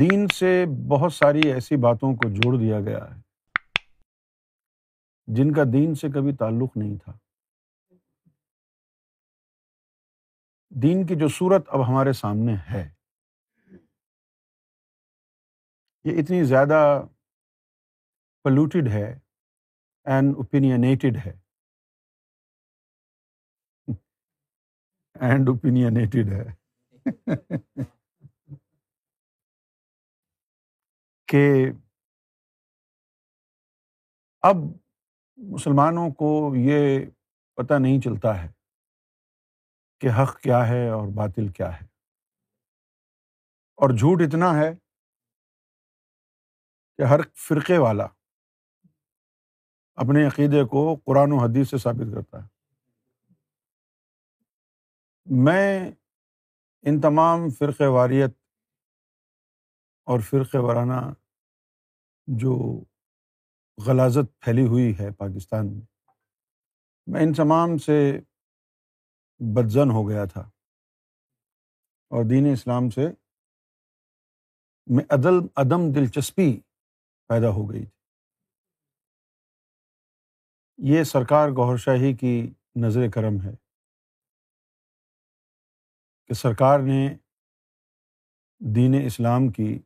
دین سے بہت ساری ایسی باتوں کو جوڑ دیا گیا ہے جن کا دین سے کبھی تعلق نہیں تھا۔ دین کی جو صورت اب ہمارے سامنے ہے، یہ اتنی زیادہ پلوٹیڈ ہے اینڈ اوپینینیٹڈ ہے۔ اینڈ اوپینینیٹڈ ہے۔ کہ اب مسلمانوں کو یہ پتہ نہیں چلتا ہے کہ حق کیا ہے اور باطل کیا ہے۔ اور جھوٹ اتنا ہے کہ ہر فرقے والا اپنے عقیدے کو قرآن و حدیث سے ثابت کرتا ہے۔ میں ان تمام فرقے واریت اور فرقے وارانہ جو غلازت پھیلی ہوئی ہے پاکستان میں میں ان تمام سے بدزن ہو گیا تھا۔ اور دین اسلام سے میں عدل، عدم دلچسپی پیدا ہو گئی تھی۔ یہ سرکار گور شاہی کی نظر کرم ہے کہ سرکار نے دین اسلام کی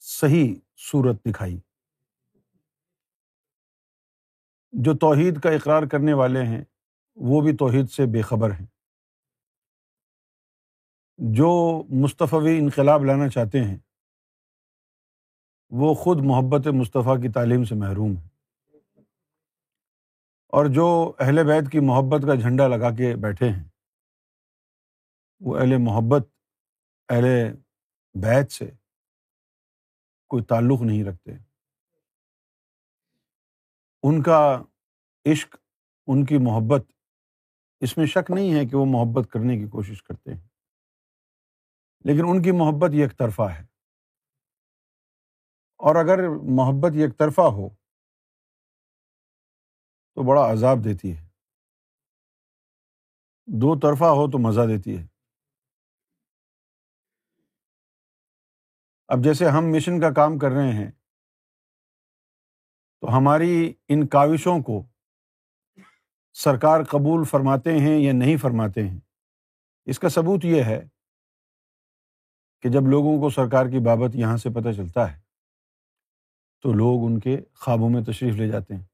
صحیح صورت دکھائی۔ جو توحید کا اقرار کرنے والے ہیں، وہ بھی توحید سے بے خبر ہیں۔ جو مصطفی انقلاب لانا چاہتے ہیں، وہ خود محبت مصطفیٰ کی تعلیم سے محروم ہے اور جو اہل بیت کی محبت کا جھنڈا لگا کے بیٹھے ہیں، وہ اہل محبت، اہل بیت سے کوئی تعلق نہیں رکھتے۔ ان کا عشق، ان کی محبت، اس میں شک نہیں ہے کہ وہ محبت کرنے کی کوشش کرتے ہیں۔ لیکن ان کی محبت ایک طرفہ ہے۔ اور اگر محبت ایک طرفہ ہو، تو بڑا عذاب دیتی ہے۔ دو طرفہ ہو تو مزہ دیتی ہے۔ اب جیسے ہم مشن کا کام کر رہے ہیں، تو ہماری ان کاوشوں کو سرکار قبول فرماتے ہیں یا نہیں فرماتے ہیں؟ اس کا ثبوت یہ ہے کہ جب لوگوں کو سرکار کی بابت یہاں سے پتہ چلتا ہے، تو لوگ ان کے خوابوں میں تشریف لے جاتے ہیں،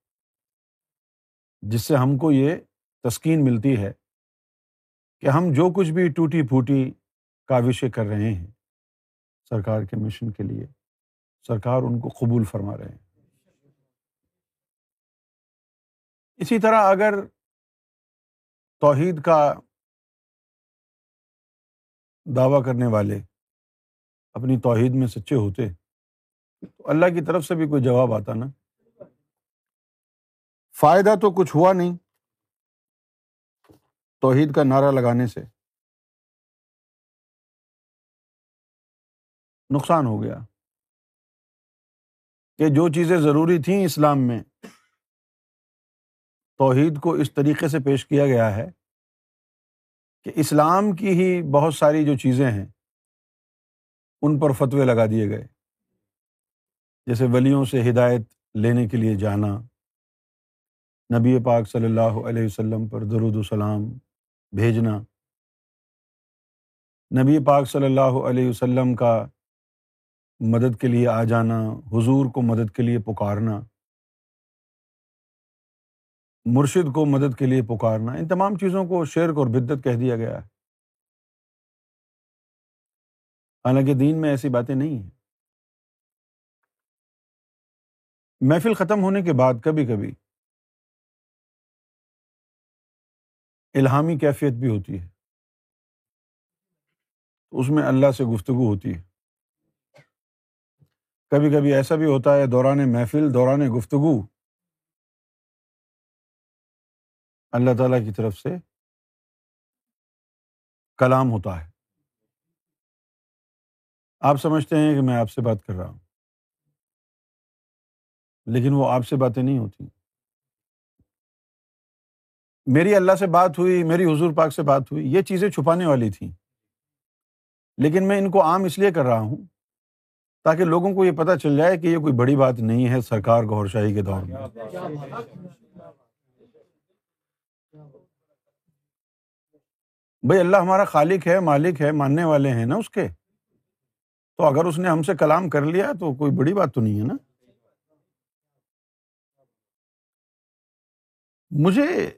جس سے ہم کو یہ تسکین ملتی ہے کہ ہم جو کچھ بھی ٹوٹی پھوٹی کاوشیں کر رہے ہیں سرکار کے مشن کے لیے۔ سرکار ان کو قبول فرما رہے ہیں۔ اسی طرح اگر توحید کا دعویٰ کرنے والے اپنی توحید میں سچے ہوتے، تو اللہ کی طرف سے بھی کوئی جواب آتا نا۔ فائدہ تو کچھ ہوا نہیں۔ توحید کا نعرہ لگانے سے نقصان ہو گیا۔ کہ جو چیزیں ضروری تھیں اسلام میں، توحید کو اس طریقے سے پیش کیا گیا ہے کہ اسلام کی ہی بہت ساری جو چیزیں ہیں، ان پر فتوے لگا دیے گئے۔ جیسے ولیوں سے ہدایت لینے کے لیے جانا، نبی پاک صلی اللہ علیہ وسلم پر درود السلام بھیجنا۔ نبی پاک صلی اللہ علیہ وسلم کا مدد کے لیے آ جانا، حضور کو مدد کے لیے پکارنا، مرشد کو مدد کے لیے پکارنا، ان تمام چیزوں کو شرک اور بدت کہہ دیا گیا ہے۔ حالانکہ دین میں ایسی باتیں نہیں ہیں۔ محفل ختم ہونے کے بعد کبھی کبھی الہامی کیفیت بھی ہوتی ہے۔ اس میں اللہ سے گفتگو ہوتی ہے۔ کبھی کبھی ایسا بھی ہوتا ہے، دوران محفل، دوران گفتگو۔ اللہ تعالیٰ کی طرف سے کلام ہوتا ہے۔ آپ سمجھتے ہیں کہ میں آپ سے بات کر رہا ہوں۔ لیکن وہ آپ سے باتیں نہیں ہوتی۔ میری اللہ سے بات ہوئی، میری حضور پاک سے بات ہوئی، یہ چیزیں چھپانے والی تھیں۔ لیکن میں ان کو عام اس لیے کر رہا ہوں تاکہ لوگوں کو یہ پتہ چل جائے کہ یہ کوئی بڑی بات نہیں ہے سرکار گور شاہی کے دور میں۔ بھائی اللہ ہمارا خالق ہے، مالک ہے، ماننے والے ہیں نا اس کے۔ تو اگر اس نے ہم سے کلام کر لیا تو کوئی بڑی بات تو نہیں ہے نا۔ مجھے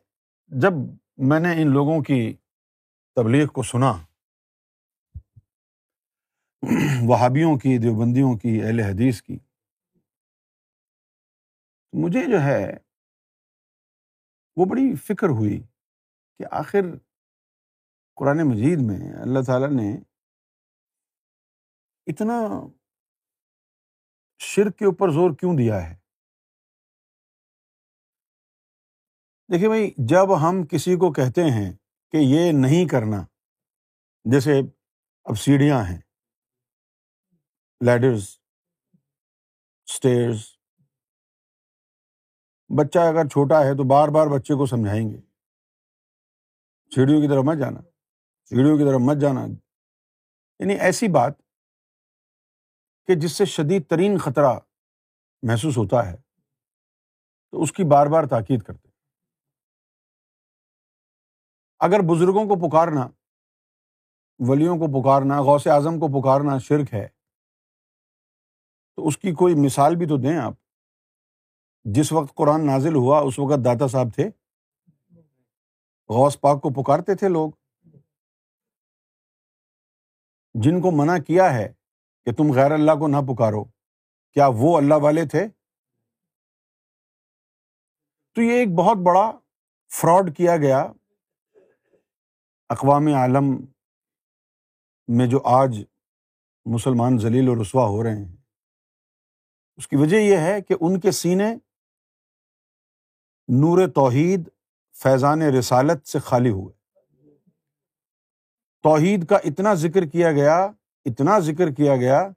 جب میں نے ان لوگوں کی تبلیغ کو سنا وہابیوں کی، دیوبندیوں کی، اہل حدیث کی۔ مجھے جو ہے، وہ بڑی فکر ہوئی کہ آخر قرآن مجید میں اللہ تعالیٰ نے اتنا شرک کے اوپر زور کیوں دیا ہے؟ دیکھیے بھائی، جب ہم کسی کو کہتے ہیں کہ یہ نہیں کرنا، جیسے اب سیڑھیاں ہیں لیڈرز اسٹیئرز بچہ اگر چھوٹا ہے تو بار بار بچے کو سمجھائیں گے۔ سیڑھیوں کی طرف مت جانا، سیڑھیوں کی طرف مت جانا۔ یعنی ایسی بات کہ جس سے شدید ترین خطرہ محسوس ہوتا ہے، تو اس کی بار بار تاکید کرتے اگر بزرگوں کو پکارنا، ولیوں کو پکارنا، غوث اعظم کو پکارنا شرک ہے تو اس کی کوئی مثال بھی تو دیں آپ۔ جس وقت قرآن نازل ہوا، اس وقت داتا صاحب تھے۔ غوث پاک کو پکارتے تھے لوگ۔ جن کو منع کیا ہے کہ تم غیر اللہ کو نہ پکارو، کیا وہ اللہ والے تھے؟ تو یہ ایک بہت بڑا فراڈ کیا گیا۔ اقوام عالم میں جو آج مسلمان ذلیل و رسوا ہو رہے ہیں۔ اس کی وجہ یہ ہے کہ ان کے سینے نور توحید، فیضان رسالت سے خالی ہوئے۔ توحید کا اتنا ذکر کیا گیا، اتنا ذکر کیا گیا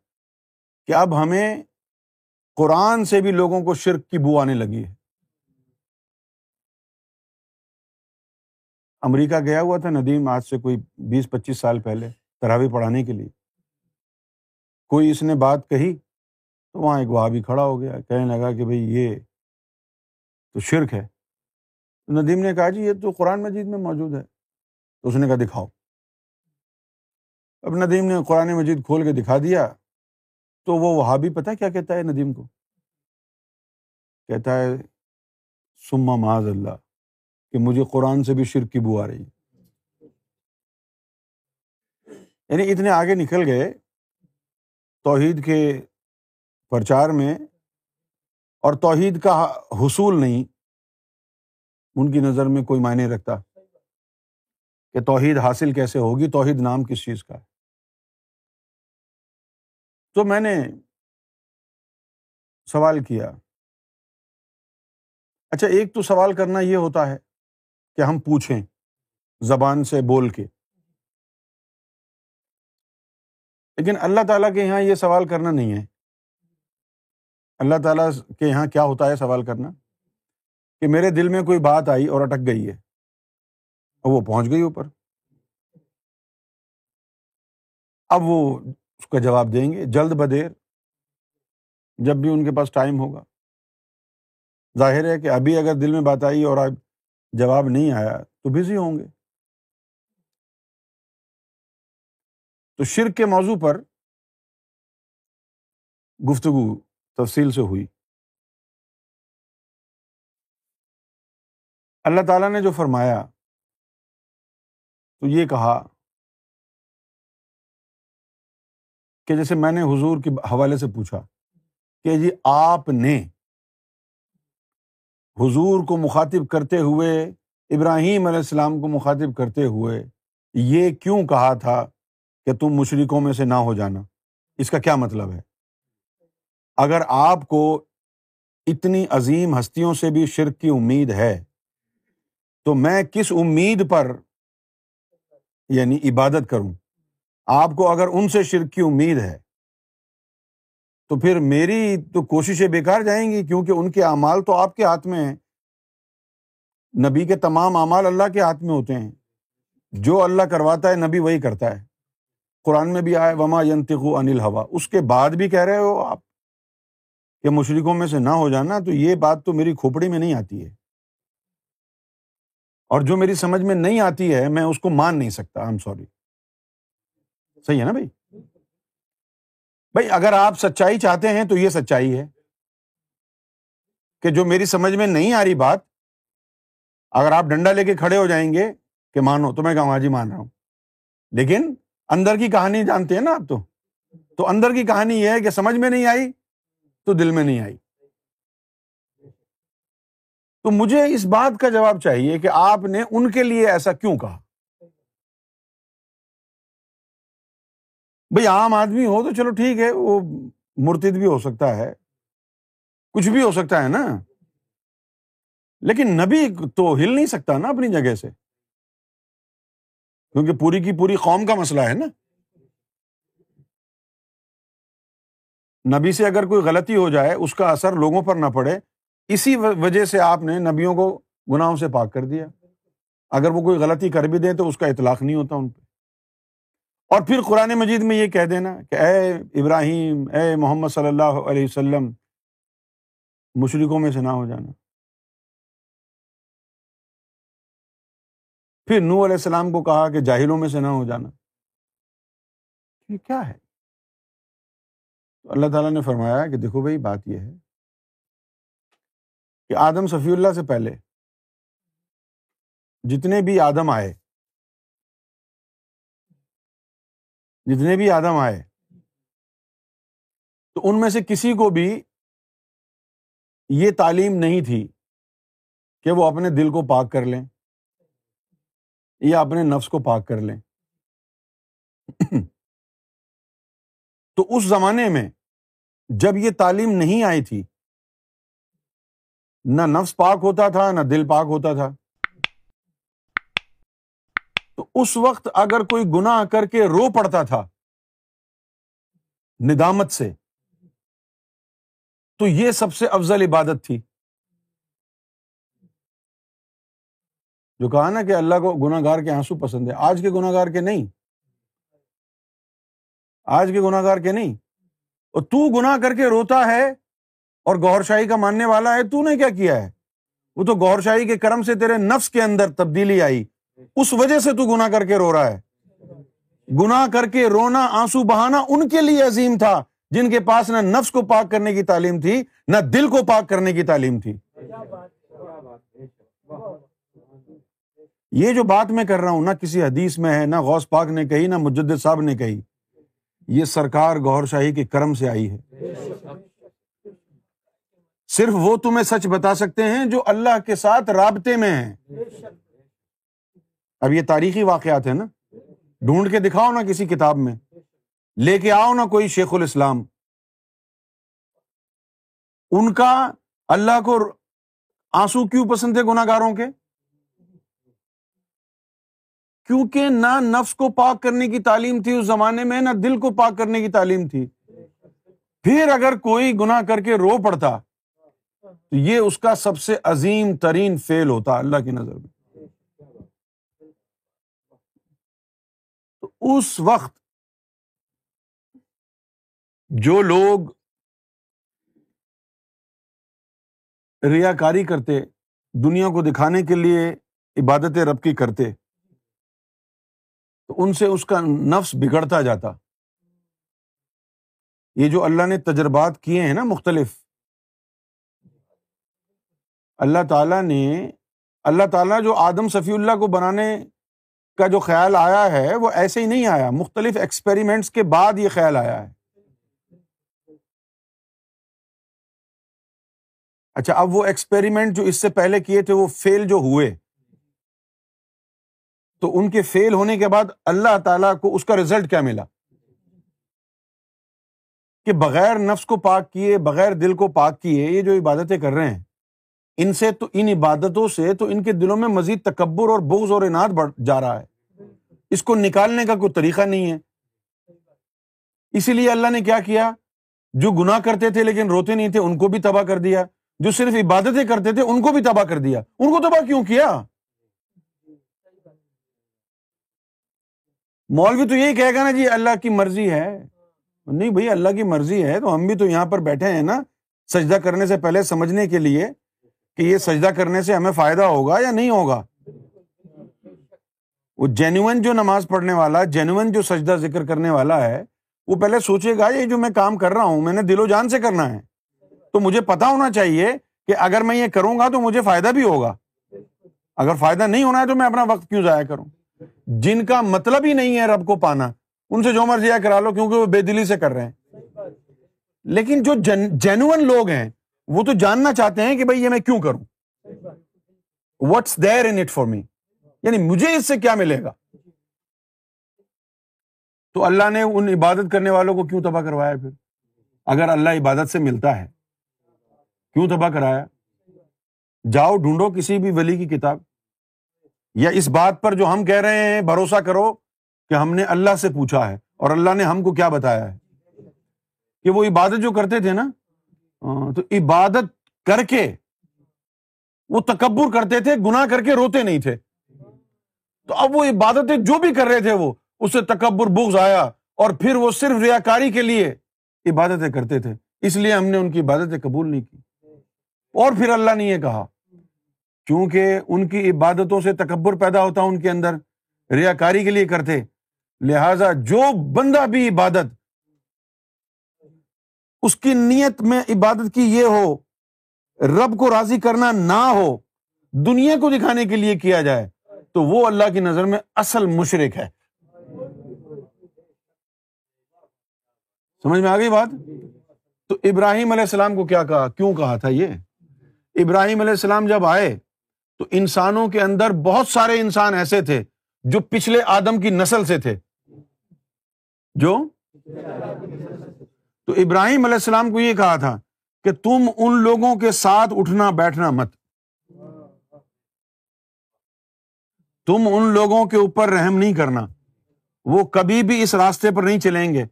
کہ اب ہمیں قرآن سے بھی لوگوں کو شرک کی بو آنے لگی ہے۔ امریکہ گیا ہوا تھا ندیم، آج سے کوئی بیس پچیس سال پہلے تراوی پڑھانے کے لیے۔ کوئی اس نے بات کہی؟ تو وہاں ایک وہاں بھی کھڑا ہو گیا، کہنے لگا کہ بھائی یہ تو شرک ہے۔ ندیم نے کہا جی یہ تو قرآن مجید میں موجود ہے۔ تو اس نے کہا، دکھاؤ۔ اب ندیم نے قرآن مجید کھول کے دکھا دیا، تو وہ وہاں بھی پتا کیا کہتا ہے ندیم کو؟ کہتا ہے سما معاذ اللہ، کہ مجھے قرآن سے بھی شرک کی بو آ رہی۔ یعنی اتنے آگے نکل گئے، توحید کے پرچار میں اور توحید کا حصول نہیں، ان کی نظر میں کوئی معنی رکھتا کہ توحید حاصل کیسے ہوگی، توحید نام کس چیز کا ہے۔ تو میں نے سوال کیا۔ اچھا ایک تو سوال کرنا یہ ہوتا ہے کہ ہم پوچھیں زبان سے بول کے۔ لیکن اللہ تعالیٰ کے یہاں یہ سوال کرنا نہیں ہے۔ اللہ تعالیٰ کے یہاں کیا ہوتا ہے سوال کرنا؟ کہ میرے دل میں کوئی بات آئی اور اٹک گئی ہے، اور وہ پہنچ گئی اوپر۔ اب وہ اس کا جواب دیں گے، جلد بدیر، جب بھی ان کے پاس ٹائم ہوگا۔ ظاہر ہے کہ ابھی اگر دل میں بات آئی اور اب جواب نہیں آیا، تو بزی ہوں گے۔ تو شرک کے موضوع پر گفتگو تفصیل سے ہوئی۔ اللہ تعالیٰ نے جو فرمایا، تو یہ کہا کہ جیسے میں نے حضور کے حوالے سے پوچھا کہ جی آپ نے حضور کو مخاطب کرتے ہوئے، ابراہیم علیہ السلام کو مخاطب کرتے ہوئے یہ کیوں کہا تھا کہ تم مشرقوں میں سے نہ ہو جانا؟ اس کا کیا مطلب ہے؟ اگر آپ کو اتنی عظیم ہستیوں سے بھی شرک کی امید ہے، تو میں کس امید پر یعنی عبادت کروں؟ آپ کو اگر ان سے شرک کی امید ہے، تو پھر میری تو کوششیں بیکار جائیں گی، کیونکہ ان کے اعمال تو آپ کے ہاتھ میں ہیں۔ نبی کے تمام اعمال اللہ کے ہاتھ میں ہوتے ہیں۔ جو اللہ کرواتا ہے، نبی وہی کرتا ہے۔ قرآن میں بھی آئے وما ینتقو انل ہوا اس کے بعد بھی کہہ رہے ہو آپ۔ کہ مشرقوں میں سے نہ ہو جانا، تو یہ بات تو میری کھوپڑی میں نہیں آتی ہے۔ اور جو میری سمجھ میں نہیں آتی ہے، میں اس کو مان نہیں سکتا۔ آئی ایم سوری صحیح ہے نا بھائی؟ بھائی، اگر آپ سچائی چاہتے ہیں تو یہ سچائی ہے کہ جو میری سمجھ میں نہیں آ رہی بات، اگر آپ ڈنڈا لے کے کھڑے ہو جائیں گے کہ مانو، تو میں کہوں ہاں جی مان رہا ہوں۔ لیکن اندر کی کہانی جانتے ہیں نا آپ تو۔ تو اندر کی کہانی یہ ہے کہ سمجھ میں نہیں آئی تو دل میں نہیں آئی۔ تو مجھے اس بات کا جواب چاہیے کہ آپ نے ان کے لیے ایسا کیوں کہا؟ بھائی عام آدمی ہو تو چلو ٹھیک ہے، وہ مرتد بھی ہو سکتا ہے، کچھ بھی ہو سکتا ہے نا۔ لیکن نبی تو ہل نہیں سکتا نا اپنی جگہ سے۔ کیونکہ پوری کی پوری قوم کا مسئلہ ہے نا۔ نبی سے اگر کوئی غلطی ہو جائے، اس کا اثر لوگوں پر نہ پڑے، اسی وجہ سے آپ نے نبیوں کو گناہوں سے پاک کر دیا۔ اگر وہ کوئی غلطی کر بھی دیں تو اس کا اطلاق نہیں ہوتا ان پہ۔ اور پھر قرآن مجید میں یہ کہہ دینا کہ اے ابراہیم، اے محمد صلی اللہ علیہ وسلم مشرقوں میں سے نہ ہو جانا۔ پھر نو علیہ السلام کو کہا کہ جاہلوں میں سے نہ ہو جانا۔ یہ کیا ہے؟ تو اللہ تعالیٰ نے فرمایا کہ دیکھو بھائی، بات یہ ہے کہ آدم صفی اللہ سے پہلے جتنے بھی آدم آئے، جتنے بھی آدم آئے، تو ان میں سے کسی کو بھی یہ تعلیم نہیں تھی کہ وہ اپنے دل کو پاک کر لیں یا اپنے نفس کو پاک کر لیں۔ تو اس زمانے میں جب یہ تعلیم نہیں آئی تھی، نہ نفس پاک ہوتا تھا، نہ دل پاک ہوتا تھا۔ تو اس وقت اگر کوئی گنا کر کے رو پڑتا تھا ندامت سے، تو یہ سب سے افضل عبادت تھی۔ جو کہا نا کہ اللہ کو گناگار کے آنسو پسند ہے آج کے گناگار کے نہیں۔ آج کے گناگار کے نہیں۔ اور تو گنا کر کے روتا ہے اور گور شاہی کا ماننے والا ہے، تو نے کیا کیا ہے؟ وہ تو گور شاہی کے کرم سے تیرے نفس کے اندر تبدیلی آئی۔ اس وجہ سے تو گنا کر کے رو رہا ہے۔ گنا کر کے رونا آنسو بہانا ان کے لیے عظیم تھا، جن کے پاس نہ نفس کو پاک کرنے کی تعلیم تھی، نہ دل کو پاک کرنے کی تعلیم تھی۔ یہ جو بات میں کر رہا ہوں، نہ کسی حدیث میں ہے، نہ غوث پاک نے کہی، نہ مجد صاحب نے کہی۔ یہ سرکار گور شاہی کے کرم سے آئی ہے۔ صرف وہ تمہیں سچ بتا سکتے ہیں جو اللہ کے ساتھ رابطے میں ہیں۔ اب یہ تاریخی واقعات ہے نا۔ ڈھونڈ کے دکھاؤ نا کسی کتاب میں۔ لے کے آؤ نا کوئی شیخ الاسلام۔ ان کا اللہ کو آنسو کیوں پسند ہے گناگاروں کے؟ کیونکہ نہ نفس کو پاک کرنے کی تعلیم تھی اس زمانے میں، نہ دل کو پاک کرنے کی تعلیم تھی۔ پھر اگر کوئی گنا کر کے رو پڑتا، تو یہ اس کا سب سے عظیم ترین فیل ہوتا، اللہ کی نظر میں۔ تو اس وقت جو لوگ ریا کاری کرتے، دنیا کو دکھانے کے لیے عبادت رب کی کرتے تو ان سے اس کا نفس بگڑتا جاتا۔ یہ جو اللہ نے تجربات کیے ہیں نا مختلف۔ اللہ تعالیٰ نے، اللہ تعالیٰ جو آدم صفی اللہ کو بنانے کا جو خیال آیا ہے، وہ ایسے ہی نہیں آیا۔ مختلف ایکسپیریمنٹس کے بعد یہ خیال آیا ہے۔ اچھا اب وہ ایکسپیریمنٹ جو اس سے پہلے کیے تھے، وہ فیل جو ہوئے۔ تو ان کے فیل ہونے کے بعد اللہ تعالیٰ کو اس کا ریزلٹ کیا ملا؟ کہ بغیر نفس کو پاک کیے، بغیر دل کو پاک کیے، یہ جو عبادتیں کر رہے ہیں، ان سے تو ان عبادتوں سے تو ان کے دلوں میں مزید تکبر اور بوز اور انعد بڑھ جا رہا ہے۔ اس کو نکالنے کا کوئی طریقہ نہیں ہے۔ اسی لیے اللہ نے کیا کیا؟ جو گناہ کرتے تھے لیکن روتے نہیں تھے، ان کو بھی تباہ کر دیا۔ جو صرف عبادتیں کرتے تھے، ان کو بھی تباہ کر دیا۔ ان کو تباہ کیوں کیا؟ مولوی تو یہی کہے گا نا جی اللہ کی مرضی ہے۔ نہیں بھائی، اللہ کی مرضی ہے تو ہم بھی تو یہاں پر بیٹھے ہیں نا سجدہ کرنے سے پہلے سمجھنے کے لیے کہ یہ سجدہ کرنے سے ہمیں فائدہ ہوگا یا نہیں ہوگا۔ وہ جینوئن جو نماز پڑھنے والا جینوئن جو سجدہ ذکر کرنے والا ہے، وہ پہلے سوچے گا، یہ جو میں کام کر رہا ہوں، میں نے دل و جان سے کرنا ہے۔ تو مجھے پتا ہونا چاہیے کہ اگر میں یہ کروں گا تو مجھے فائدہ بھی ہوگا۔ اگر فائدہ نہیں ہونا ہے تو میں اپنا وقت کیوں ضائع کروں؟ جن کا مطلب ہی نہیں ہے رب کو پانا، ان سے جو مرضی کرا لو کیونکہ وہ بے دلی سے کر رہے ہیں۔ لیکن جو جینوئن لوگ ہیں، وہ تو جاننا چاہتے ہیں کہ بھائی یہ میں کیوں کروں۔ What's there in it for me یعنی مجھے اس سے کیا ملے گا؟ تو اللہ نے ان عبادت کرنے والوں کو کیوں تباہ کروایا پھر؟ اگر اللہ عبادت سے ملتا ہے، کیوں تباہ کرایا؟ جاؤ ڈھونڈو کسی بھی ولی کی کتاب۔ یا اس بات پر جو ہم کہہ رہے ہیں، بھروسہ کرو کہ ہم نے اللہ سے پوچھا ہے اور اللہ نے ہم کو کیا بتایا ہے؟ کہ وہ عبادت جو کرتے تھے نا تو عبادت کر کے، وہ تکبر کرتے تھے گنا کر کے روتے نہیں تھے۔ تو اب وہ عبادتیں جو بھی کر رہے تھے وہ، اس سے تکبر بغض آیا اور پھر وہ صرف ریا کاری کے لیے عبادتیں کرتے تھے۔ اس لیے ہم نے ان کی عبادتیں قبول نہیں کی۔ اور پھر اللہ نے یہ کہا کیونکہ ان کی عبادتوں سے تکبر پیدا ہوتا ان کے اندر ریا کاری کے لیے کرتے۔ لہذا جو بندہ بھی عبادت، اس کی نیت میں عبادت کی یہ ہو، رب کو راضی کرنا نہ ہو، دنیا کو دکھانے کے لیے کیا جائے، تو وہ اللہ کی نظر میں اصل مشرق ہے۔ سمجھ میں آ گئی بات؟ تو ابراہیم علیہ السلام کو کیا کہا؟ کیوں کہا تھا یہ؟ ابراہیم علیہ السلام جب آئے تو انسانوں کے اندر بہت سارے انسان ایسے تھے جو پچھلے آدم کی نسل سے تھے۔ جو؟ تو ابراہیم علیہ السلام کو یہ کہا تھا کہ تم ان لوگوں کے ساتھ اٹھنا بیٹھنا مت۔ تم ان لوگوں کے اوپر رحم نہیں کرنا۔ وہ کبھی بھی اس راستے پر نہیں چلیں گے،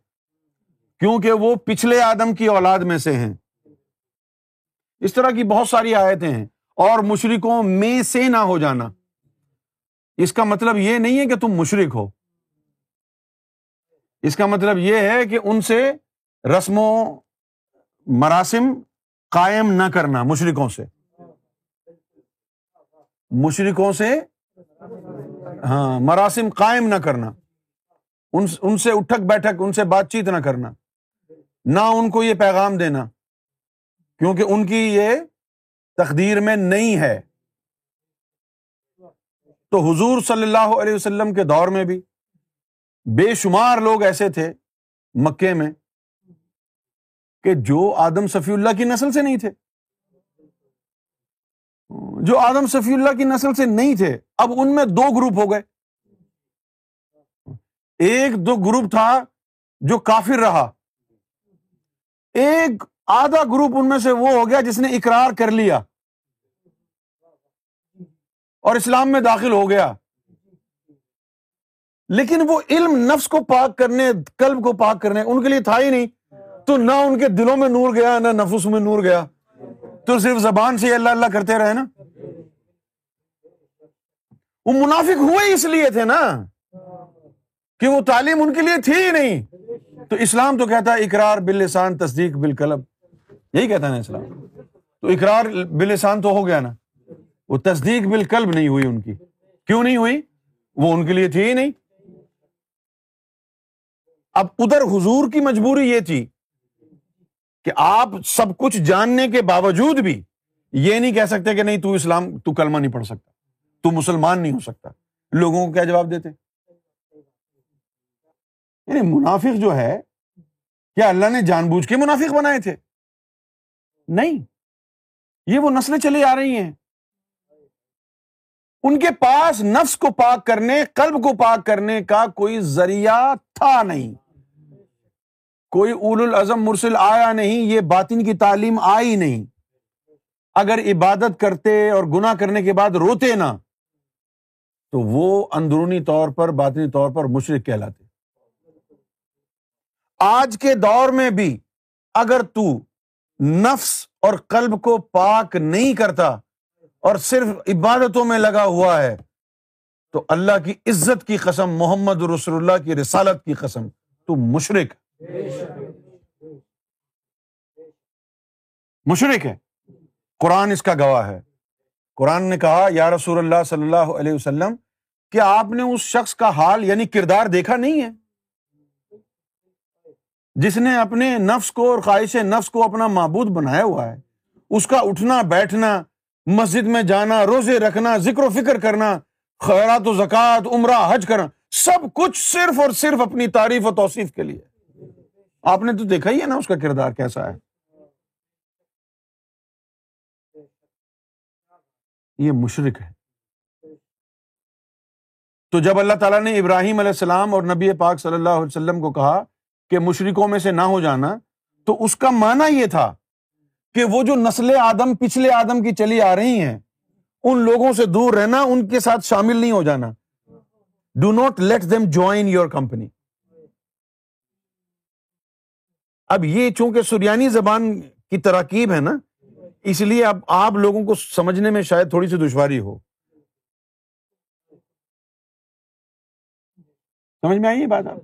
کیونکہ وہ پچھلے آدم کی اولاد میں سے ہیں۔ اس طرح کی بہت ساری آیتیں ہیں۔ اور مشرقوں میں سے نہ ہو جانا۔ اس کا مطلب یہ نہیں ہے کہ تم مشرق ہو۔ اس کا مطلب یہ ہے کہ ان سے رسم و مراسم قائم نہ کرنا مشرقوں سے۔ مشرقوں سے ہاں مراسم قائم نہ کرنا۔ ان سے اٹھک بیٹھک، ان سے بات چیت نہ کرنا۔ نہ ان کو یہ پیغام دینا، کیونکہ ان کی یہ تقدیر میں نہیں ہے۔ تو حضور صلی اللہ علیہ وسلم کے دور میں بھی بے شمار لوگ ایسے تھے مکے میں کہ جو آدم صفی اللہ کی نسل سے نہیں تھے۔ جو آدم صفی اللہ کی نسل سے نہیں تھے۔ اب ان میں دو گروپ ہو گئے۔ ایک دو گروپ تھا جو کافر رہا۔ ایک آدھا گروپ ان میں سے وہ ہو گیا جس نے اقرار کر لیا اور اسلام میں داخل ہو گیا۔ لیکن وہ علم نفس کو پاک کرنے کلب کو پاک کرنے ان کے لیے تھا ہی نہیں۔ تو نہ ان کے دلوں میں نور گیا، نہ نفس میں نور گیا۔ تو صرف زبان سے اللہ اللہ کرتے رہے نا۔ وہ منافق ہوئے اس لیے تھے نا کہ وہ تعلیم ان کے لیے تھی ہی نہیں۔ تو اسلام تو کہتا ہے اقرار بلسان تصدیق بالکلب یہی کہتا ہے نا اسلام۔ تو اقرار بلسان تو ہو گیا نا۔ وہ تصدیق بالکلب نہیں ہوئی ان کی۔ کیوں نہیں ہوئی؟ وہ ان کے لیے تھی ہی نہیں۔ اب ادھر حضور کی مجبوری یہ تھی کہ آپ سب کچھ جاننے کے باوجود بھی یہ نہیں کہہ سکتے کہ نہیں تو اسلام، تو کلمہ نہیں پڑھ سکتا۔ تو مسلمان نہیں ہو سکتا۔ لوگوں کو کیا جواب دیتے؟ یعنی منافق جو ہے، کیا اللہ نے جان بوجھ کے منافق بنائے تھے؟ نہیں، یہ وہ نسلیں چلی آ رہی ہیں۔ ان کے پاس نفس کو پاک کرنے، قلب کو پاک کرنے کا کوئی ذریعہ تھا نہیں۔ کوئی اول الازم مرسل آیا نہیں، یہ باطن کی تعلیم آئی نہیں۔ اگر عبادت کرتے اور گنا کرنے کے بعد روتے نا، تو وہ اندرونی طور پر، باطنی طور پر مشرق کہلاتے۔ آج کے دور میں بھی اگر تو نفس اور قلب کو پاک نہیں کرتا اور صرف عبادتوں میں لگا ہوا ہے، تو اللہ کی عزت کی قسم، محمد رسول اللہ کی رسالت کی قسم، تو مشرق مشرق ہے۔ قرآن اس کا گواہ ہے۔ قرآن نے کہا، یا رسول اللہ صلی اللہ علیہ وسلم کہ آپ نے اس شخص کا حال یعنی کردار دیکھا نہیں ہے؟ جس نے اپنے نفس کو اور خواہش نفس کو اپنا معبود بنایا ہوا ہے، اس کا اٹھنا، بیٹھنا، مسجد میں جانا، روزے رکھنا، ذکر و فکر کرنا، خیرات و زکوٰۃ، عمرہ، حج کرنا، سب کچھ صرف اور صرف اپنی تعریف و توصیف کے لیے۔ آپ نے تو دیکھا ہی ہے نا اس کا کردار کیسا ہے۔ یہ مشرق ہے۔ تو جب اللہ تعالیٰ نے ابراہیم علیہ السلام اور نبی پاک صلی اللہ علیہ وسلم کو کہا کہ مشرقوں میں سے نہ ہو جانا، تو اس کا معنی یہ تھا کہ وہ جو نسل آدم، پچھلے آدم کی چلی آ رہی ہیں، ان لوگوں سے دور رہنا، ان کے ساتھ شامل نہیں ہو جانا۔ Do not let them join your company اب یہ چونکہ سریانی زبان کی تراکیب ہے نا، اس لیے اب آپ لوگوں کو سمجھنے میں شاید تھوڑی سی دشواری ہو۔ سمجھ میں آئی بات آپ؟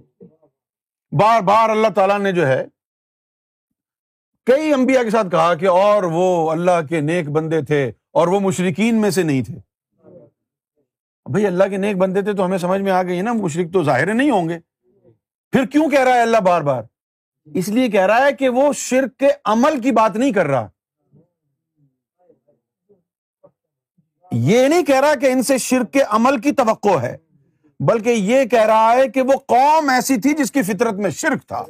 بار بار اللہ تعالیٰ نے جو ہے کئی انبیاء کے ساتھ کہا کہ اور وہ اللہ کے نیک بندے تھے اور وہ مشرقین میں سے نہیں تھے۔ بھائی اللہ کے نیک بندے تھے تو ہمیں سمجھ میں آ گئی نا مشرق تو ظاہر نہیں ہوں گے۔ پھر کیوں کہہ رہا ہے اللہ بار بار؟ اس لیے کہہ رہا ہے کہ وہ شرک کے عمل کی بات نہیں کر رہا۔ یہ نہیں کہہ رہا کہ ان سے شرک کے عمل کی توقع ہے۔ بلکہ یہ کہہ رہا ہے کہ وہ قوم ایسی تھی جس کی فطرت میں شرک تھا۔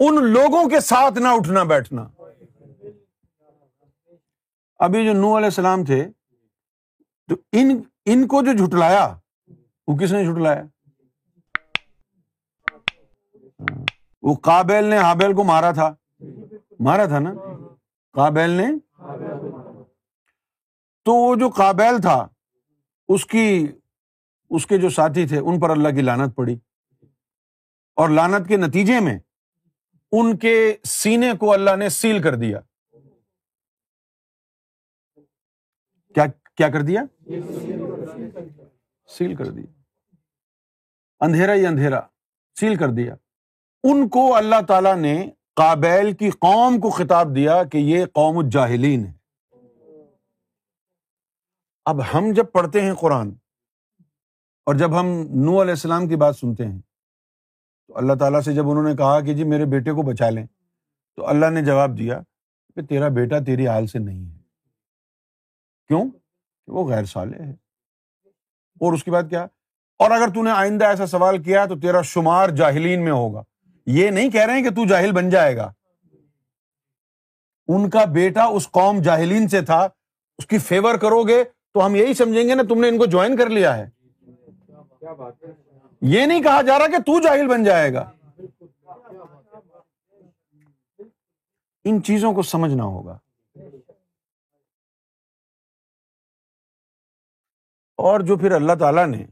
ان لوگوں کے ساتھ نہ اٹھنا بیٹھنا۔ ابھی جو نو علیہ السلام تھے، تو ان ان کو جو جھٹلایا، وہ کس نے جھٹلایا؟ وہ کابیل نے ہابیل کو مارا تھا۔ مارا تھا نا؟ کابیل نے۔ تو وہ جو کابیل تھا، اس کی اس کے جو ساتھی تھے، ان پر اللہ کی لانت پڑی۔ اور لانت کے نتیجے میں ان کے سینے کو اللہ نے سیل کر دیا۔ کیا کیا کر دیا؟ سیل کر دیا۔ اندھیرا ہی اندھیرا، سیل کر دیا۔ ان کو اللہ تعالی نے کابیل کی قوم کو خطاب دیا کہ یہ قوم الجاہلین ہے۔ اب ہم جب پڑھتے ہیں قرآن اور جب ہم نو علیہ السلام کی بات سنتے ہیں، تو اللہ تعالیٰ سے جب انہوں نے کہا کہ جی میرے بیٹے کو بچا لیں، تو اللہ نے جواب دیا کہ تیرا بیٹا تیری حال سے نہیں ہے۔ کیوں؟ وہ غیر سالے ہے۔ اور اس کے بعد کیا؟ اور اگر تو نے آئندہ ایسا سوال کیا تو تیرا شمار جاہلین میں ہوگا۔ یہ نہیں کہہ رہے ہیں کہ تو جاہل بن جائے گا۔ ان کا بیٹا اس قوم جاہلین سے تھا، اس کی فیور کرو گے تو ہم یہی سمجھیں گے نا تم نے ان کو جوائن کر لیا ہے۔ یہ نہیں کہا جا رہا کہ تو جاہل بن جائے گا۔ ان چیزوں کو سمجھنا ہوگا۔ اور جو پھر اللہ تعالی نے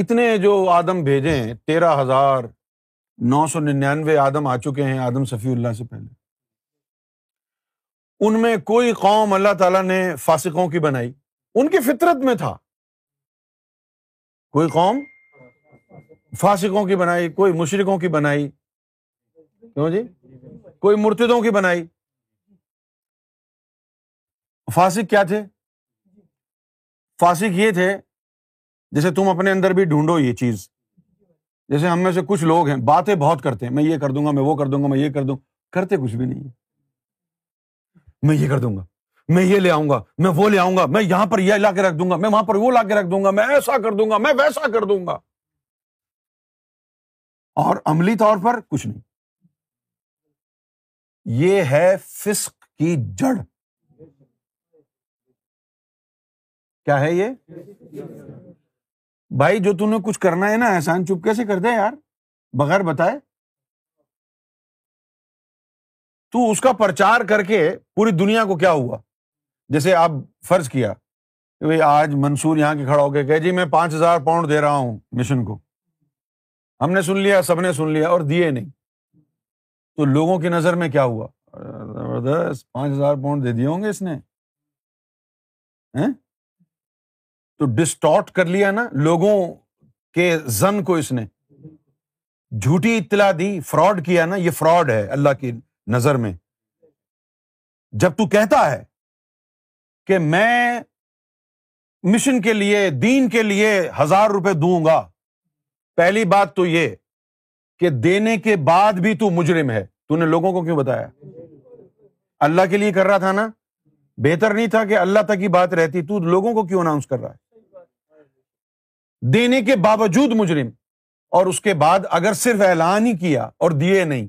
اتنے جو آدم بھیجے ہیں، تیرہ ہزار نو سو ننانوے آدم آ چکے ہیں آدم صفی اللہ سے پہلے۔ ان میں کوئی قوم اللہ تعالیٰ نے فاسقوں کی بنائی۔ ان کی فطرت میں تھا۔ کوئی قوم فاسقوں کی بنائی، کوئی مشرقوں کی بنائی۔ کیوں جی؟ کوئی مرتدوں کی بنائی۔ فاسق کیا تھے؟ فاسق یہ تھے، جیسے تم اپنے اندر بھی ڈھونڈو یہ چیز۔ جیسے ہم میں سے کچھ لوگ ہیں، باتیں بہت کرتے ہیں، میں یہ کر دوں گا، میں وہ کر دوں گا، میں یہ کر دوں۔ کرتے کچھ بھی نہیں میں یہ کر دوں گا۔ میں یہ لے آؤں گا، میں وہ لے آؤں گا، میں یہاں پر یہ لا کے رکھ دوں گا، میں وہاں پر وہ لا کے رکھ دوں گا، میں ایسا کر دوں گا، میں ویسا کر دوں گا۔ اور عملی طور پر کچھ نہیں۔ یہ ہے فسق کی جڑ۔ کیا ہے یہ؟ بھائی، جو تم نے کچھ کرنا ہے نا، احسان چپ کیسے کر دے یار؟ بغیر بتائے۔ تو اس کا پرچار کر کے پوری دنیا کو کیا ہوا؟ جیسے آپ فرض کیا کہ بھائی آج منصور یہاں کے کھڑا ہو کے کہ جی میں پانچ ہزار پاؤنڈ دے رہا ہوں مشن کو۔ ہم نے سن لیا، سب نے سن لیا اور دیے نہیں۔ تو لوگوں کی نظر میں کیا ہوا؟ زبردست، پانچ ہزار پاؤنڈ دے دیے ہوں گے اس نے۔ ہاں؟ تو ڈسٹارٹ کر لیا نا لوگوں کے زن کو اس نے۔ جھوٹی اطلاع دی، فراڈ کیا نا، یہ فراڈ ہے اللہ کی نظر میں۔ جب تو کہتا ہے کہ میں مشن کے لیے، دین کے لیے ہزار روپے دوں گا۔ پہلی بات تو یہ کہ دینے کے بعد بھی تو مجرم ہے۔ تو نے لوگوں کو کیوں بتایا؟ اللہ کے لیے کر رہا تھا نا؟ بہتر نہیں تھا کہ اللہ تک کی بات رہتی۔ تو لوگوں کو کیوں اناؤنس کر رہا ہے؟ دینے کے باوجود مجرم۔ اور اس کے بعد اگر صرف اعلان ہی کیا اور دیے نہیں،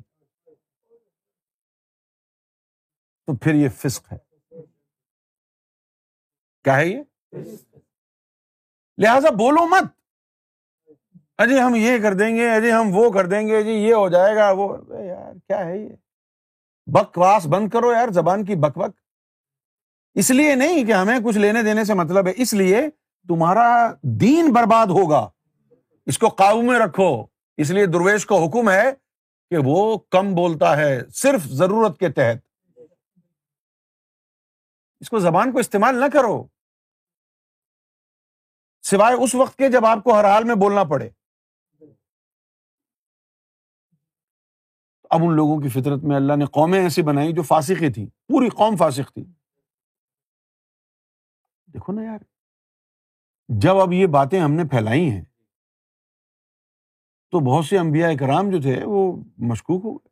تو پھر یہ فسق ہے۔ کیا ہے یہ؟ لہذا بولو مت۔ اجے ہم یہ کر دیں گے، اجے ہم وہ کر دیں گے جی یہ ہو جائے گا، وہ۔ یار، کیا ہے یہ؟ بکواس بند کرو یار، زبان کی بک بک اس لیے نہیں کہ ہمیں کچھ لینے دینے سے مطلب ہے، اس لیے تمہارا دین برباد ہوگا۔ اس کو قابو میں رکھو۔ اس لیے درویش کو حکم ہے کہ وہ کم بولتا ہے، صرف ضرورت کے تحت۔ اس کو زبان کو استعمال نہ کرو۔ سوائے اس وقت کے جب آپ کو ہر حال میں بولنا پڑے۔ اب ان لوگوں کی فطرت میں اللہ نے قومیں ایسی بنائی جو فاسقی تھی پوری قوم فاسق تھی۔ دیکھو نا یار، جب اب یہ باتیں ہم نے پھیلائی ہیں، تو بہت سے انبیاء کرام جو تھے وہ مشکوک ہو گئے۔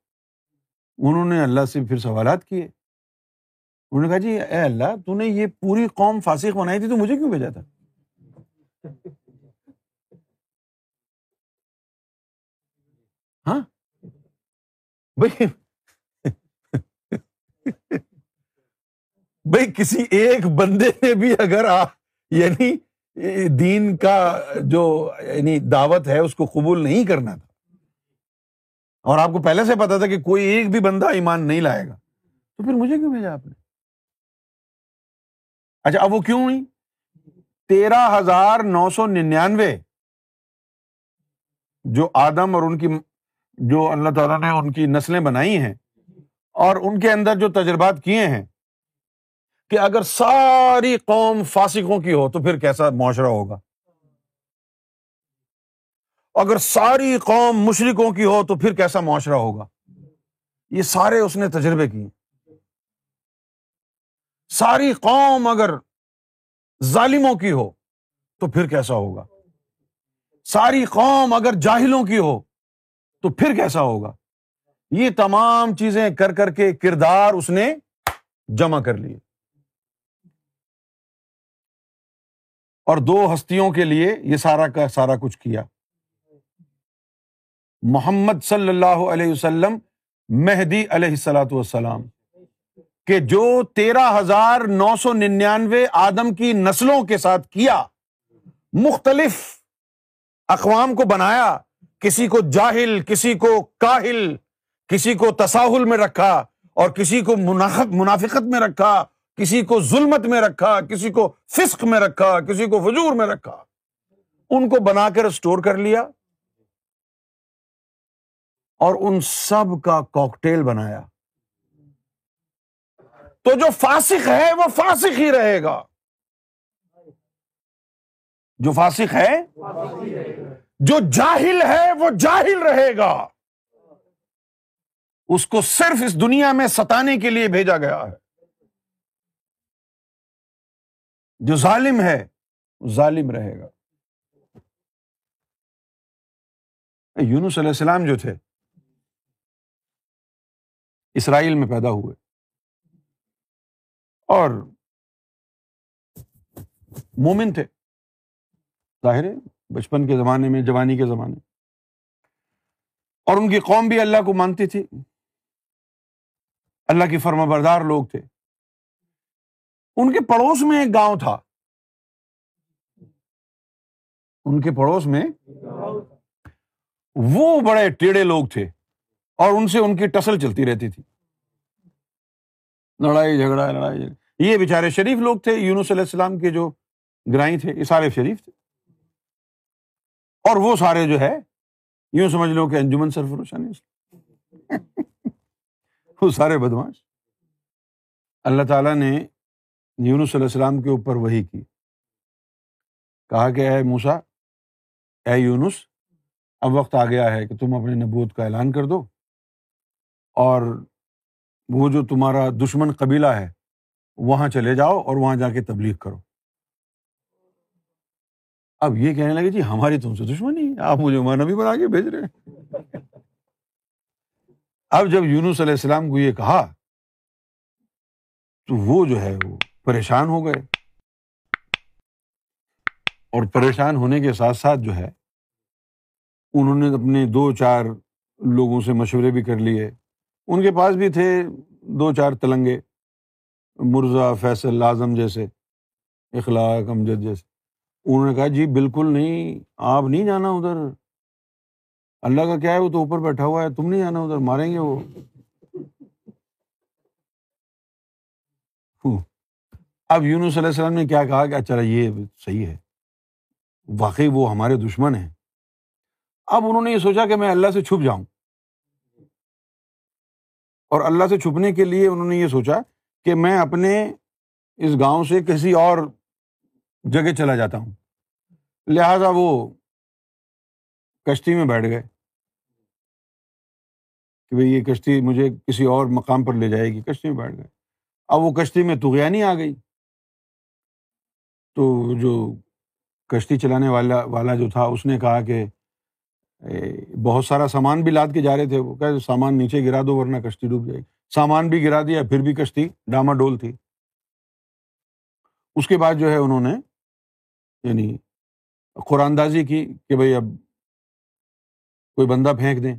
انہوں نے اللہ سے پھر سوالات کیے۔ انہوں نے کہا جی اے اللہ، تو نے یہ پوری قوم فاسق بنائی تھی، تو مجھے کیوں بھیجا تھا؟ ہاں؟ بھائی بھائی، کسی ایک بندے نے بھی اگر آپ یعنی دین کا جو یعنی دعوت ہے، اس کو قبول نہیں کرنا تھا، اور آپ کو پہلے سے پتا تھا کہ کوئی ایک بھی بندہ ایمان نہیں لائے گا، تو پھر مجھے کیوں بھیجا آپ نے؟ اچھا اب وہ کیوں ہوئی؟ تیرہ ہزار نو سو ننانوے جو آدم اور ان کی جو اللہ تعالیٰ نے ان کی نسلیں بنائی ہیں اور ان کے اندر جو تجربات کیے ہیں کہ اگر ساری قوم فاسقوں کی ہو تو پھر کیسا معاشرہ ہوگا؟ اگر ساری قوم مشرقوں کی ہو تو پھر کیسا معاشرہ ہوگا؟ یہ سارے اس نے تجربے کیے۔ ساری قوم اگر ظالموں کی ہو تو پھر کیسا ہوگا؟ ساری قوم اگر جاہلوں کی ہو تو پھر کیسا ہوگا؟ یہ تمام چیزیں کر کر کے کردار اس نے جمع کر لیے۔ اور دو ہستیوں کے لیے یہ سارا کا سارا کچھ کیا۔ محمد صلی اللہ علیہ وسلم، مہدی علیہ السلاۃ والسلام۔ کہ جو تیرہ ہزار نو سو ننانوے آدم کی نسلوں کے ساتھ کیا، مختلف اقوام کو بنایا، کسی کو جاہل، کسی کو کاہل، کسی کو تصاہل میں رکھا اور کسی کو منافقت میں رکھا، کسی کو ظلمت میں رکھا، کسی کو فسق میں رکھا، کسی کو فجور میں رکھا۔ ان کو بنا کر اسٹور کر لیا اور ان سب کا کاکٹیل بنایا۔ تو جو فاسق ہے وہ فاسق ہی رہے گا۔ جو فاسق ہے جو جاہل ہے وہ جاہل رہے گا۔ اس کو صرف اس دنیا میں ستانے کے لیے بھیجا گیا ہے۔ جو ظالم ہے وہ ظالم رہے گا۔ یونس علیہ السلام جو تھے، اسرائیل میں پیدا ہوئے۔ اور مومن تھے۔ ظاہر ہے، بچپن کے زمانے میں، جوانی کے زمانے۔ اور ان کی قوم بھی اللہ کو مانتی تھی۔ اللہ کی فرما بردار لوگ تھے۔ ان کے پڑوس میں ایک گاؤں تھا۔ ان کے پڑوس میں وہ بڑے ٹیڑے لوگ تھے اور ان سے ان کی ٹسل چلتی رہتی تھی۔ لڑائی جھگڑا لڑائی جھگڑا یہ بےچارے شریف لوگ تھے، یونس علیہ السلام کے جو گرائی تھے، یہ سارے شریف تھے۔ اور وہ سارے جو ہے، یوں سمجھ لو کہ انجمن سرفروشانی وہ سارے بدماش۔ اللہ تعالیٰ نے یونس علیہ السلام کے اوپر وہی کی۔ کہا کہ اے موسا اے یونس، اب وقت آ گیا ہے کہ تم اپنے نبوت کا اعلان کر دو۔ اور وہ جو تمہارا دشمن قبیلہ ہے، وہاں چلے جاؤ اور وہاں جا کے تبلیغ کرو۔ اب یہ کہنے لگے جی ہماری تم سے دشمنی آپ مجھے عمر نبی بنا کے بھیج رہے ہیں۔ اب جب یونس علیہ السلام کو یہ کہا، تو وہ جو ہے، وہ پریشان ہو گئے۔ اور پریشان ہونے کے ساتھ ساتھ جو ہے، انہوں نے اپنے دو چار لوگوں سے مشورے بھی کر لیے۔ ان کے پاس بھی تھے دو چار تلنگے، مرزا فیصل اعظم جیسے، اخلاق امجد جیسے۔ انہوں نے کہا جی بالکل نہیں، آپ نہیں جانا ادھر۔ اللہ کا کیا ہے؟ وہ تو اوپر بیٹھا ہوا ہے، تم نہیں جانا ادھر، ماریں گے وہ۔ اب یونس علیہ السلام نے کیا کہا؟ کہ اچھا یہ صحیح ہے۔ واقعی وہ ہمارے دشمن ہیں۔ اب انہوں نے یہ سوچا کہ میں اللہ سے چھپ جاؤں۔ اور اللہ سے چھپنے کے لیے انہوں نے یہ سوچا کہ میں اپنے اس گاؤں سے کسی اور جگہ چلا جاتا ہوں۔ لہذا وہ کشتی میں بیٹھ گئے کہ بھائی یہ کشتی مجھے کسی اور مقام پر لے جائے گی۔ کشتی میں بیٹھ گئے۔ اب وہ کشتی میں تغیانی آ گئی۔ تو جو کشتی چلانے والا والا جو تھا، اس نے کہا کہ بہت سارا سامان بھی لاد کے جا رہے تھے۔ وہ کہ سامان نیچے گرا دو ورنہ کشتی ڈوب جائے گی۔ سامان بھی گرا دیا، پھر بھی کشتی ڈاما ڈول تھی۔ اس کے بعد جو ہے، انہوں نے یعنی قرآن دازی کی کہ بھائی اب کوئی بندہ پھینک دیں۔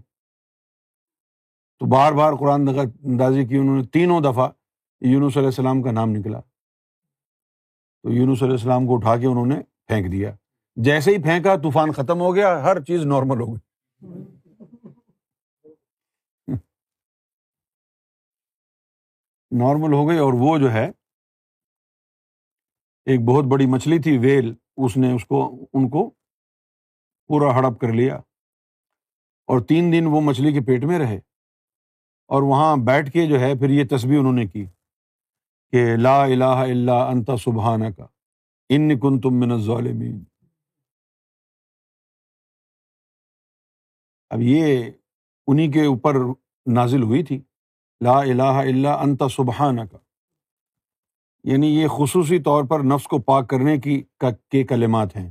تو بار بار قرآن اندازی کی انہوں نے تینوں دفعہ یونس علیہ السلام کا نام نکلا۔ تو یونس علیہ السلام کو اٹھا کے انہوں نے پھینک دیا۔ جیسے ہی پھینکا، طوفان ختم ہو گیا، ہر چیز نارمل ہو گئی۔ نارمل ہو گئی اور وہ جو ہے، ایک بہت بڑی مچھلی تھی، ویل۔ اس نے اس کو، ان کو پورا ہڑپ کر لیا۔ اور تین دن وہ مچھلی کے پیٹ میں رہے۔ اور وہاں بیٹھ کے جو ہے، پھر یہ تصویر انہوں نے کی کہ لا الہ الا انت سبحانہ کا ان کن تم من الظالمین۔ اب یہ انہیں کے اوپر نازل ہوئی تھی۔ لا الہ الا انت سبحانہ کا یعنی یہ خصوصی طور پر نفس کو پاک کرنے کی کے کلمات ہیں۔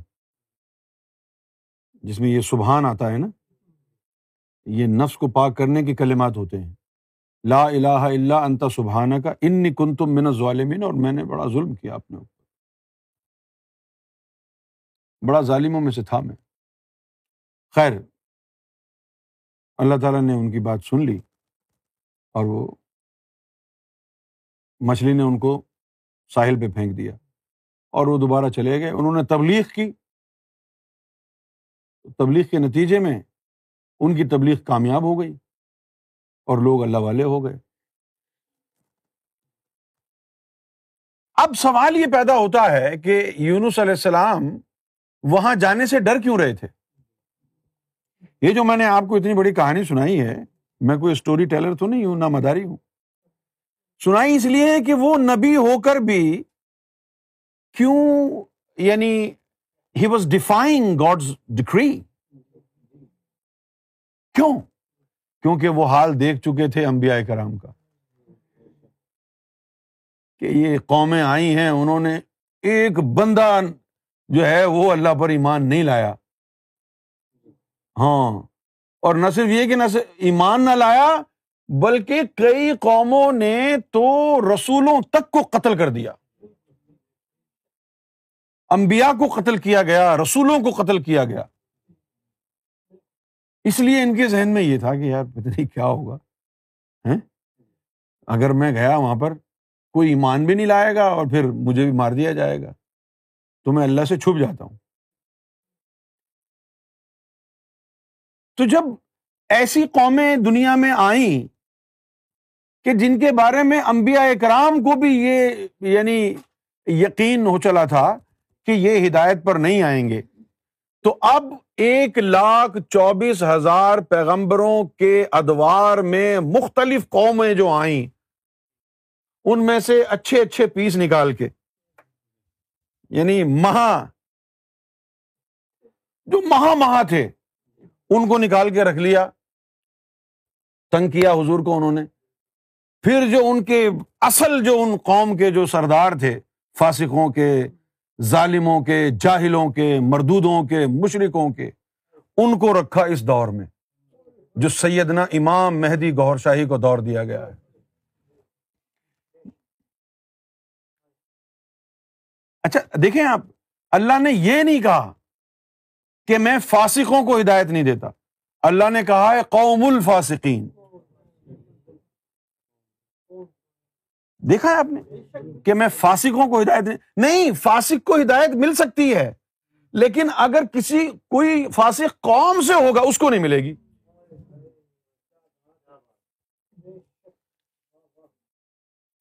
جس میں یہ سبحان آتا ہے نا، یہ نفس کو پاک کرنے کے کلمات ہوتے ہیں۔ لا الہ الا انت سبحانہ کا ان کن تم من ظالمین اور میں نے بڑا ظلم کیا اپنے اوپر۔ بڑا ظالموں میں سے تھا میں۔ خیر اللہ تعالیٰ نے ان کی بات سن لی اور وہ مچھلی نے ان کو ساحل پہ پھینک دیا اور وہ دوبارہ چلے گئے۔ انہوں نے تبلیغ کی۔ تبلیغ کے نتیجے میں ان کی تبلیغ کامیاب ہو گئی اور لوگ اللہ والے ہو گئے۔ اب سوال یہ پیدا ہوتا ہے کہ یونس علیہ السلام وہاں جانے سے ڈر کیوں رہے تھے؟ یہ جو میں نے آپ کو اتنی بڑی کہانی سنائی ہے، میں کوئی اسٹوری ٹیلر تو نہیں ہوں، نہ مداری ہوں۔ سنائی اس لیے کہ وہ نبی ہو کر بھی کیوں یعنی he was defining God's decree کیوں؟ کیونکہ وہ حال دیکھ چکے تھے امبیا کرام کا۔ کہ یہ قومیں آئی ہیں، انہوں نے ایک بندہ جو ہے وہ اللہ پر ایمان نہیں لایا۔ ہاں۔ اور نہ صرف یہ کہ نہ صرف ایمان نہ لایا، بلکہ کئی قوموں نے تو رسولوں تک کو قتل کر دیا۔ امبیا کو قتل کیا گیا، رسولوں کو قتل کیا گیا۔ اس لیے ان کے ذہن میں یہ تھا کہ یار پتہ نہیں کیا ہوگا۔ اگر میں گیا وہاں پر، کوئی ایمان بھی نہیں لائے گا اور پھر مجھے بھی مار دیا جائے گا۔ تو میں اللہ سے چھپ جاتا ہوں۔ تو جب ایسی قومیں دنیا میں آئیں کہ جن کے بارے میں انبیاء اکرام کو بھی یہ یعنی یقین ہو چلا تھا کہ یہ ہدایت پر نہیں آئیں گے، تو اب ایک لاکھ چوبیس ہزار پیغمبروں کے ادوار میں مختلف قومیں جو آئیں، ان میں سے اچھے اچھے پیس نکال کے یعنی مہا، جو مہا مہا تھے۔ ان کو نکال کے رکھ لیا، تنگ کیا حضور کو انہوں نے۔ پھر جو ان کے اصل جو ان قوم کے جو سردار تھے، فاسقوں کے، ظالموں کے، جاہلوں کے، مردودوں کے مشرقوں کے، ان کو رکھا اس دور میں، جو سیدنا امام مہدی گور شاہی کو دور دیا گیا ہے۔ اچھا دیکھیں آپ، اللہ نے یہ نہیں کہا کہ میں فاسقوں کو ہدایت نہیں دیتا۔ اللہ نے کہا ہے، قوم الفاسقین۔ دیکھا ہے آپ نے؟ کہ میں فاسقوں کو ہدایت نہیں فاسق کو ہدایت مل سکتی ہے، لیکن اگر کسی، کوئی فاسق قوم سے ہوگا، اس کو نہیں ملے گی۔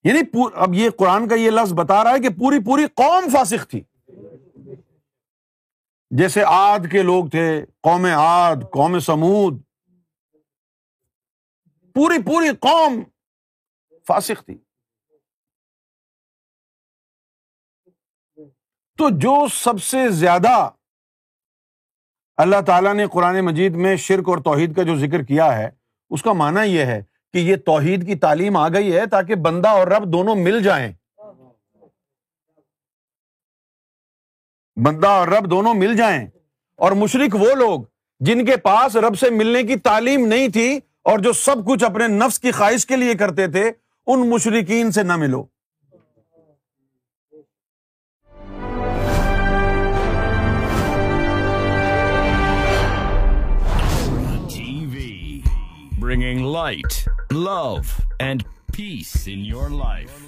یعنی اب یہ قرآن کا یہ لفظ بتا رہا ہے کہ پوری پوری قوم فاسق تھی۔ جیسے آد کے لوگ تھے، قوم آد، قوم سمود، پوری پوری قوم فاسق تھی۔ تو جو سب سے زیادہ اللہ تعالیٰ نے قرآن مجید میں شرک اور توحید کا جو ذکر کیا ہے، اس کا معنی یہ ہے کہ یہ توحید کی تعلیم آ گئی ہے تاکہ بندہ اور رب دونوں مل جائیں۔ بندہ اور رب دونوں مل جائیں۔ اور مشرق وہ لوگ جن کے پاس رب سے ملنے کی تعلیم نہیں تھی اور جو سب کچھ اپنے نفس کی خواہش کے لیے کرتے تھے، ان مشرقین سے نہ ملو۔ Bringing light love and peace in your life